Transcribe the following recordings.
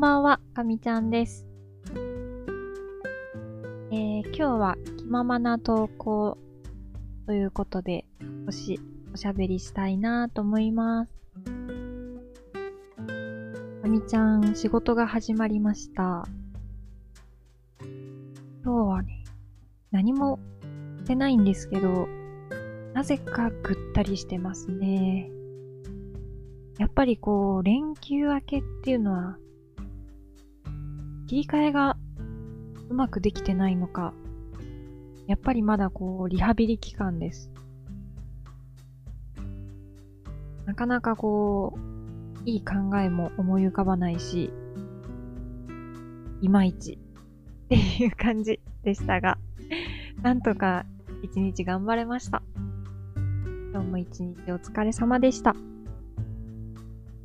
ばんはかみちゃんです。えー今日は気ままな投稿ということで、少しおしゃべりしたいなと思います。かみちゃん、仕事が始まりました。今日はね、何もしてないんですけど、なぜかぐったりしてますね。やっぱりこう、連休明けっていうのは、切り替えがうまくできてないのか、やっぱりまだこう、リハビリ期間です。なかなかこう、いい考えも思い浮かばないし、いまいちっていう感じでしたが、なんとか一日頑張れました。今日も一日お疲れ様でした。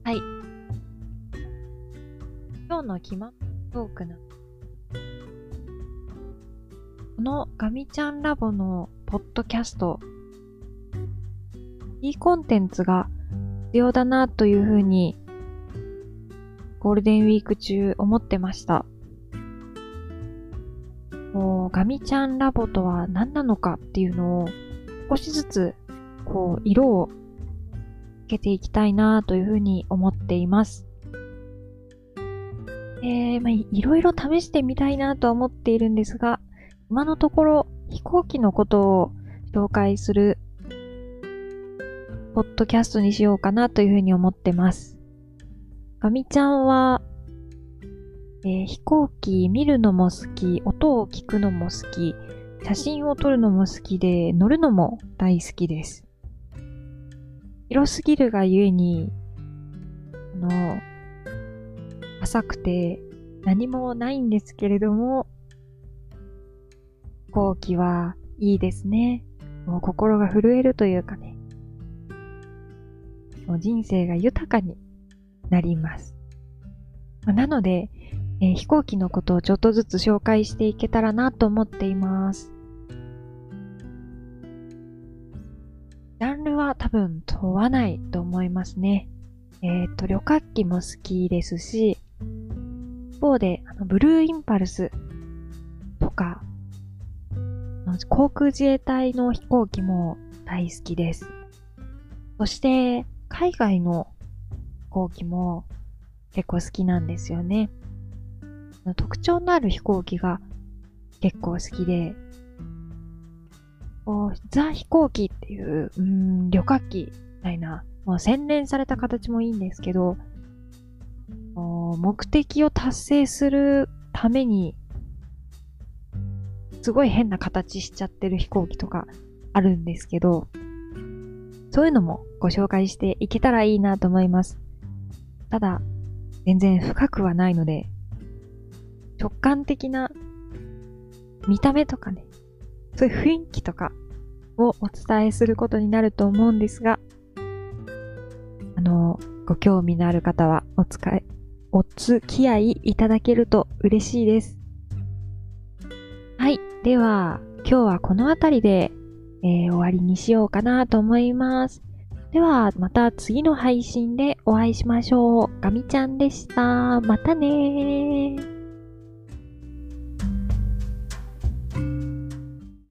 はい。今日の気まトークな。このガミちゃんラボのポッドキャスト、いいコンテンツが必要だなというふうに、ゴールデンウィーク中思ってました。こうガミちゃんラボとは何なのかっていうのを少しずつこう色をつけていきたいなというふうに思っています。えー、まあ、いろいろ試してみたいなとは思っているんですが、今のところ飛行機のことを紹介するポッドキャストにしようかなというふうに思ってます。ガミちゃんは、えー飛行機見るのも好き、音を聞くのも好き、写真を撮るのも好きで、乗るのも大好きです。広すぎるがゆえに、あの、浅くて何もないんですけれども、飛行機はいいですね。もう心が震えるというかね。もう人生が豊かになります。まあなので、えー飛行機のことをちょっとずつ紹介していけたらなと思っています。ジャンルは多分問わないと思いますね。えっ、と、旅客機も好きですし、方で、あの、ブルーインパルスとか、航空自衛隊の飛行機も大好きです。そして、海外の飛行機も結構好きなんですよね。特徴のある飛行機が結構好きで、こうザ飛行機っていう、うん、旅客機みたいな、まあ、洗練された形もいいんですけど、目的を達成するために、すごい変な形しちゃってる飛行機とかあるんですけど、そういうのもご紹介していけたらいいなと思います。ただ、全然深くはないので、直感的な見た目とかね、そういう雰囲気とかをお伝えすることになると思うんですが、あの、ご興味のある方はお使い、お付き合いいただけると嬉しいです。はい。では、今日はこの辺りで、えー終わりにしようかなと思います。では、また次の配信でお会いしましょう。ガミちゃんでした。またねー。